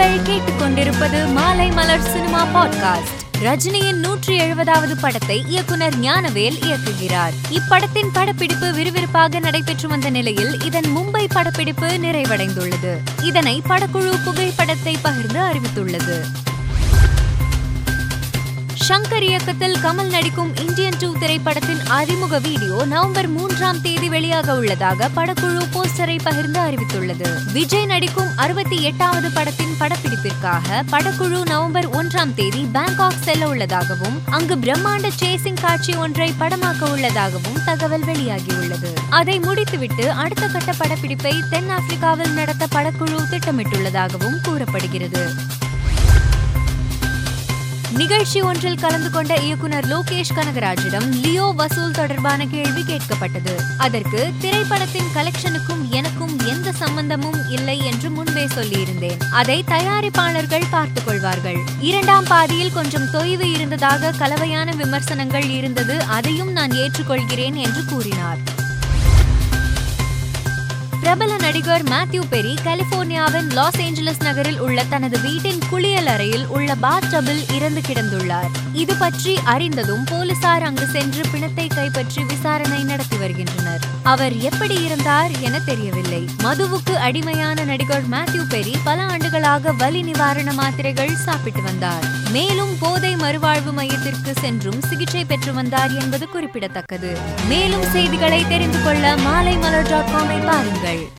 நீங்கள் கேட்டுக்கொண்டிருப்பது மாலை மலர் சினிமா பாட்காஸ்ட் ரஜினியின் நூற்றி எழுபதாவது படத்தை இயக்குனர் ஞானவேல் இயக்குகிறார். இப்படத்தின் படப்பிடிப்பு விறுவிறுப்பாக நடைபெற்று வந்த நிலையில் இதன் மும்பை படப்பிடிப்பு நிறைவடைந்துள்ளது. இதனை படக்குழு புகைப்படத்தை பகிர்ந்து அறிவித்துள்ளது. ஷங்கர் இயக்கத்தில் கமல் நடிக்கும் இந்தியன் டூ திரைப்படத்தின் அறிமுக வீடியோ நவம்பர் மூன்றாம் தேதி வெளியாக உள்ளதாக படக்குழு போஸ்டரை பகிர்ந்து அறிவித்துள்ளது. விஜய் நடிக்கும் அறுபத்தி எட்டாவது படத்தின் படப்பிடிப்பிற்காக படக்குழு நவம்பர் ஒன்றாம் தேதி பேங்காக் செல்ல உள்ளதாகவும் அங்கு பிரம்மாண்ட சேசிங் காட்சி ஒன்றை படமாக்க உள்ளதாகவும் தகவல் வெளியாகியுள்ளது. அதை முடித்துவிட்டு அடுத்த கட்ட படப்பிடிப்பை தென் ஆப்பிரிக்காவில் நடத்த படக்குழு திட்டமிட்டுள்ளதாகவும் கூறப்படுகிறது. நிகழ்ச்சி ஒன்றில் கலந்து கொண்ட இயக்குனர் லோகேஷ் கனகராஜிடம் லியோ வசூல் தொடர்பான கேள்வி கேட்கப்பட்டது. அதற்கு திரைப்படத்தின் கலெக்ஷனுக்கும் எனக்கும் எந்த சம்பந்தமும் இல்லை என்று முன்பே சொல்லியிருந்தேன். அதை தயாரிப்பாளர்கள் பார்த்துக் கொள்வார்கள். இரண்டாம் பாதியில் கொஞ்சம் தொய்வு இருந்ததாக கலவையான விமர்சனங்கள் இருந்தது. அதையும் நான் ஏற்றுக்கொள்கிறேன் என்று கூறினார். பிரபல நடிகர் மேத்யூ பெரி கலிபோர்னியாவின் லாஸ் ஏஞ்சலஸ் நகரில் உள்ள தனது வீட்டின் குளியல் அறையில் உள்ள பாத் டபில் இறந்து கிடந்துள்ளார். இது பற்றி அறிந்ததும் போலீசார் அங்கு சென்று பிணத்தை கைப்பற்றி விசாரணை நடத்தி வருகின்றனர். அவர் எப்படி இருந்தார் என தெரியவில்லை. மதுவுக்கு அடிமையான நடிகர் மேத்யூ பெரி பல ஆண்டுகளாக வலி நிவாரண மாத்திரைகள் சாப்பிட்டு வந்தார். மேலும் போதை மறுவாழ்வு மையத்திற்கு சென்றும் சிகிச்சை பெற்று வந்தார் என்பது குறிப்பிடத்தக்கது. மேலும் செய்திகளை தெரிந்து கொள்ள மாலை மலர் டாட் காமை பாருங்கள்.